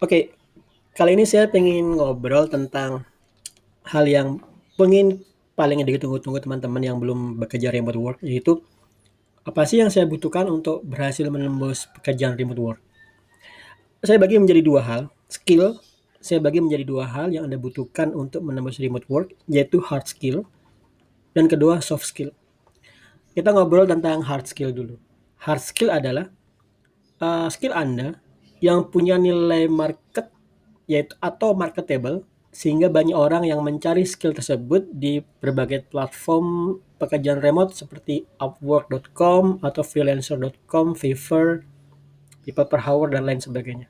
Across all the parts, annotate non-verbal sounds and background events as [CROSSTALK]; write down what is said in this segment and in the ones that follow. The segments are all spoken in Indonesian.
Oke, kali ini saya pengen ngobrol tentang hal yang pengen paling ditunggu-tunggu teman-teman yang belum bekerja remote work, yaitu apa sih yang saya butuhkan untuk berhasil menembus pekerjaan remote work? Saya bagi menjadi dua hal, skill saya bagi menjadi dua hal yang Anda butuhkan untuk menembus remote work, yaitu hard skill dan kedua soft skill. Kita ngobrol tentang hard skill dulu. Hard skill adalah uh, skill Anda yang punya nilai market yaitu atau marketable sehingga banyak orang yang mencari skill tersebut di berbagai platform pekerjaan remote seperti upwork.com atau freelancer.com, Fiverr, people per hour dan lain sebagainya.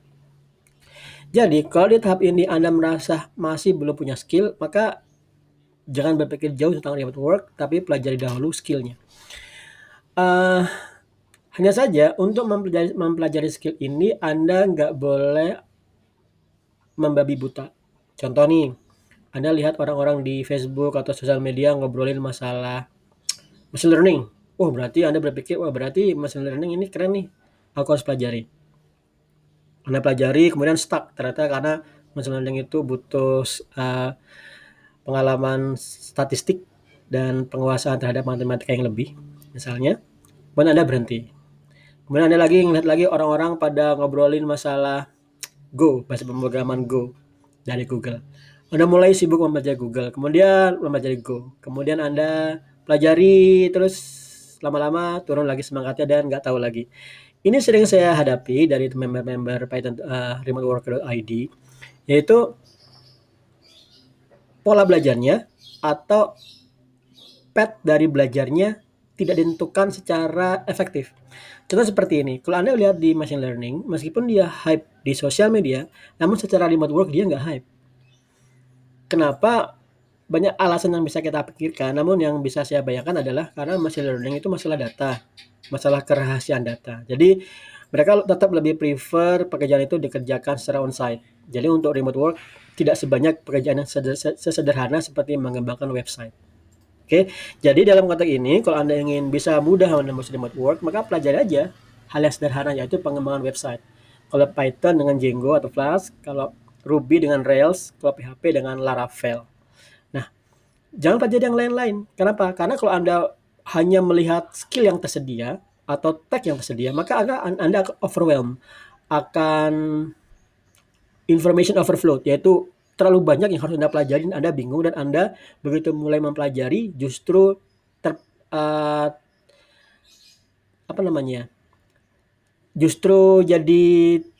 Jadi kalau di tahap ini Anda merasa masih belum punya skill, maka jangan berpikir jauh tentang remote work, tapi pelajari dahulu skillnya. Uh, hanya saja untuk mempelajari, mempelajari skill ini Anda nggak boleh membabi buta. Contoh nih, Anda lihat orang-orang di Facebook atau sosial media ngobrolin masalah machine learning. Oh, berarti Anda berpikir, wah berarti machine learning ini keren nih. Aku harus pelajari. Anda pelajari, kemudian stuck. Ternyata karena machine learning itu butuh uh, pengalaman statistik dan penguasaan terhadap matematika yang lebih, misalnya. Kemudian Anda berhenti Kemudian ada lagi ngeliat lagi orang-orang pada ngobrolin masalah Go, bahasa pemrograman Go dari Google. Anda mulai sibuk membaca Google, kemudian mempelajari Go. Kemudian Anda pelajari terus lama-lama turun lagi semangatnya dan nggak tahu lagi. Ini sering saya hadapi dari member-member Python uh, remoteworker.id yaitu pola belajarnya atau pet dari belajarnya tidak ditentukan secara efektif. Contoh seperti ini, kalau Anda lihat di machine learning, meskipun dia hype di sosial media, namun secara remote work dia nggak hype. Kenapa? Banyak alasan yang bisa kita pikirkan, namun yang bisa saya bayangkan adalah karena machine learning itu masalah data, masalah kerahasiaan data. Jadi mereka tetap lebih prefer pekerjaan itu dikerjakan secara onsite. Jadi untuk remote work tidak sebanyak pekerjaan yang sesederhana seperti mengembangkan website. Oke, jadi dalam konteks ini, kalau Anda ingin bisa mudah menembus remote work, maka pelajari aja hal yang sederhana yaitu pengembangan website. Kalau Python dengan Django atau Flask, kalau Ruby dengan Rails, kalau PHP dengan Laravel. Nah, jangan pelajari yang lain-lain. Kenapa? Karena kalau Anda hanya melihat skill yang tersedia atau tag yang tersedia, maka Anda, anda akan overwhelm, akan information overflow, yaitu terlalu banyak yang harus Anda pelajari Anda bingung dan Anda begitu mulai mempelajari justru ter uh, apa namanya? Justru jadi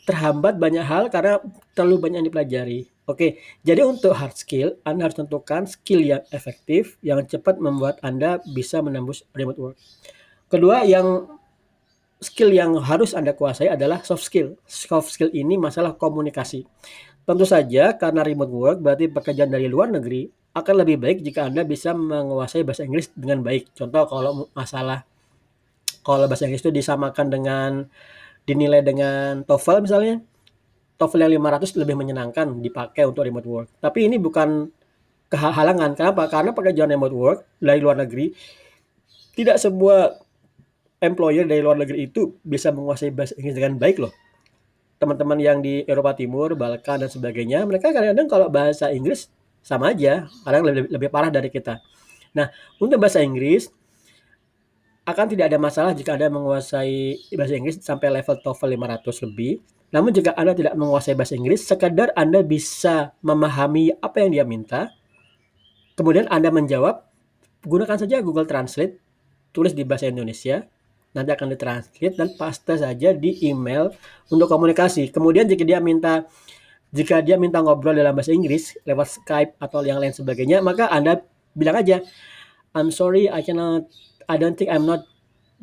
terhambat banyak hal karena terlalu banyak yang dipelajari. Oke, jadi untuk hard skill, Anda harus tentukan skill yang efektif, yang cepat membuat Anda bisa menembus remote work. Kedua, yang skill yang harus Anda kuasai adalah soft skill. Soft skill ini masalah komunikasi. Tentu saja karena remote work berarti pekerjaan dari luar negeri akan lebih baik jika Anda bisa menguasai bahasa Inggris dengan baik. Contoh kalau masalah kalau bahasa Inggris itu disamakan dengan dinilai dengan TOEFL misalnya, TOEFL yang 500 lebih menyenangkan dipakai untuk remote work. Tapi ini bukan kehalangan. Kenapa? Karena pekerjaan remote work dari luar negeri tidak semua employer dari luar negeri itu bisa menguasai bahasa Inggris dengan baik loh teman-teman yang di Eropa Timur, Balkan dan sebagainya, mereka kadang-kadang kalau bahasa Inggris sama aja, kadang lebih, lebih parah dari kita. Nah, untuk bahasa Inggris akan tidak ada masalah jika Anda menguasai bahasa Inggris sampai level TOEFL 500 lebih. Namun jika Anda tidak menguasai bahasa Inggris, sekadar Anda bisa memahami apa yang dia minta, kemudian Anda menjawab, gunakan saja Google Translate, tulis di bahasa Indonesia, nanti akan ditranslate dan paste saja di email untuk komunikasi. Kemudian jika dia minta jika dia minta ngobrol dalam bahasa Inggris lewat Skype atau yang lain sebagainya, maka Anda bilang aja, I'm sorry, I cannot, I don't think I'm not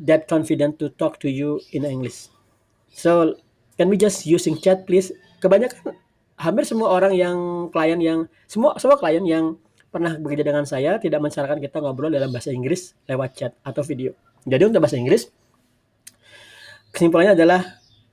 that confident to talk to you in English. So, can we just using chat please? Kebanyakan hampir semua orang yang klien yang semua semua klien yang pernah bekerja dengan saya tidak mensyaratkan kita ngobrol dalam bahasa Inggris lewat chat atau video. Jadi untuk bahasa Inggris kesimpulannya adalah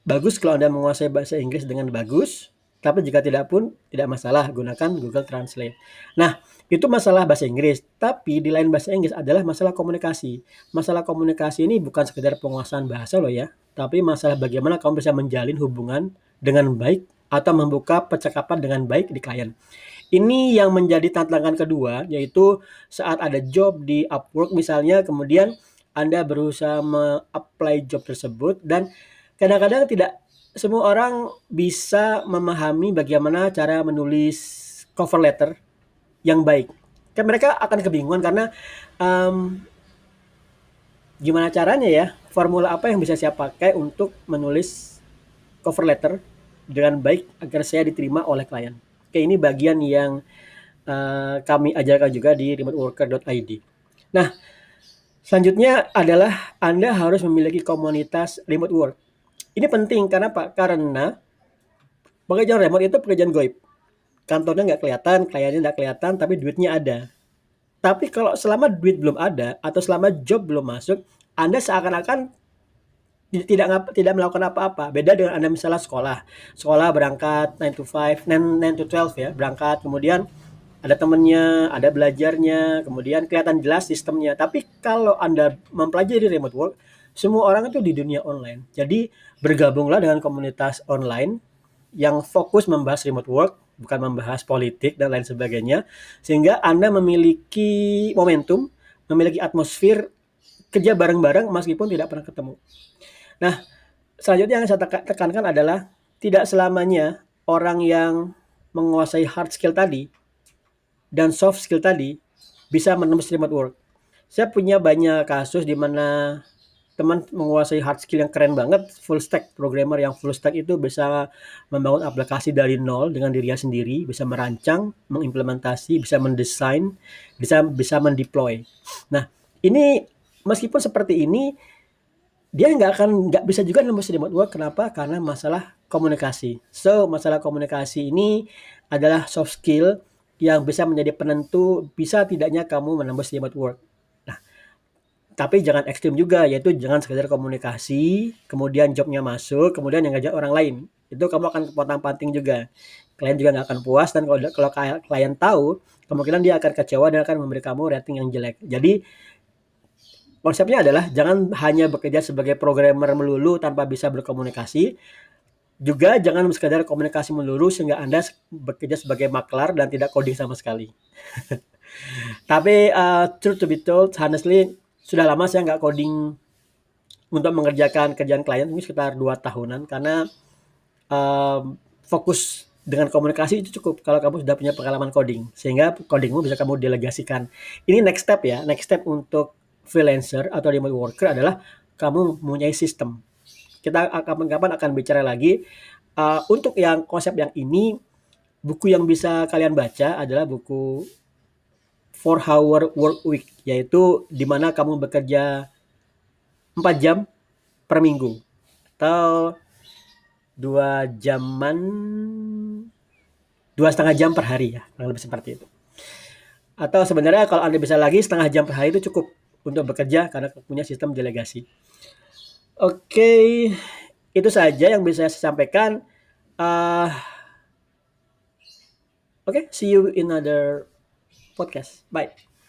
bagus kalau Anda menguasai bahasa Inggris dengan bagus, tapi jika tidak pun tidak masalah gunakan Google Translate. Nah, itu masalah bahasa Inggris, tapi di lain bahasa Inggris adalah masalah komunikasi. Masalah komunikasi ini bukan sekedar penguasaan bahasa loh ya, tapi masalah bagaimana kamu bisa menjalin hubungan dengan baik atau membuka percakapan dengan baik di klien. Ini yang menjadi tantangan kedua, yaitu saat ada job di Upwork misalnya, kemudian Anda berusaha me-apply job tersebut dan kadang-kadang tidak semua orang bisa memahami bagaimana cara menulis cover letter yang baik. Kan mereka akan kebingungan karena um, gimana caranya ya, formula apa yang bisa saya pakai untuk menulis cover letter dengan baik agar saya diterima oleh klien. Oke, ini bagian yang uh, kami ajarkan juga di remoteworker.id. Nah, selanjutnya adalah Anda harus memiliki komunitas remote work. Ini penting karena Pak, karena pekerjaan remote itu pekerjaan goib. Kantornya nggak kelihatan, kliennya nggak kelihatan, tapi duitnya ada. Tapi kalau selama duit belum ada atau selama job belum masuk, Anda seakan-akan tidak tidak melakukan apa-apa. Beda dengan Anda misalnya sekolah. Sekolah berangkat 9 to 5, 9, 9 to 12 ya, berangkat kemudian ada temennya, ada belajarnya, kemudian kelihatan jelas sistemnya. Tapi kalau Anda mempelajari remote work, semua orang itu di dunia online. Jadi bergabunglah dengan komunitas online yang fokus membahas remote work, bukan membahas politik dan lain sebagainya, sehingga Anda memiliki momentum, memiliki atmosfer kerja bareng-bareng meskipun tidak pernah ketemu. Nah, selanjutnya yang saya tekankan adalah tidak selamanya orang yang menguasai hard skill tadi dan soft skill tadi bisa menembus remote work. Saya punya banyak kasus di mana teman menguasai hard skill yang keren banget, full stack programmer yang full stack itu bisa membangun aplikasi dari nol dengan dirinya sendiri, bisa merancang, mengimplementasi, bisa mendesain, bisa bisa mendeploy. Nah, ini meskipun seperti ini dia nggak akan nggak bisa juga nembus remote work. Kenapa? Karena masalah komunikasi. So masalah komunikasi ini adalah soft skill yang bisa menjadi penentu bisa tidaknya kamu menembus remote work. Nah tapi jangan ekstrim juga yaitu jangan sekedar komunikasi kemudian jobnya masuk kemudian yang ngajak orang lain. Itu kamu akan kepotong panting juga. Klien juga nggak akan puas dan kalau kalau klien tahu kemungkinan dia akan kecewa dan akan memberi kamu rating yang jelek. Jadi konsepnya adalah jangan hanya bekerja sebagai programmer melulu tanpa bisa berkomunikasi. Juga jangan sekadar komunikasi melulu sehingga Anda bekerja sebagai maklar dan tidak coding sama sekali. [LAUGHS] Tapi uh, truth to be told, honestly, sudah lama saya nggak coding untuk mengerjakan kerjaan klien mungkin sekitar dua tahunan karena um, fokus dengan komunikasi itu cukup kalau kamu sudah punya pengalaman coding sehingga codingmu bisa kamu delegasikan. Ini next step ya, next step untuk freelancer atau remote worker adalah kamu mempunyai sistem. Kita kapan-kapan akan bicara lagi. Uh, untuk yang konsep yang ini, buku yang bisa kalian baca adalah buku Four Hour Work Week, yaitu di mana kamu bekerja 4 jam per minggu atau dua jaman dua setengah jam per hari ya lebih seperti itu atau sebenarnya kalau anda bisa lagi setengah jam per hari itu cukup untuk bekerja karena punya sistem delegasi. Oke, itu saja yang bisa saya sampaikan. Uh, Oke, okay, see you in another podcast. Bye.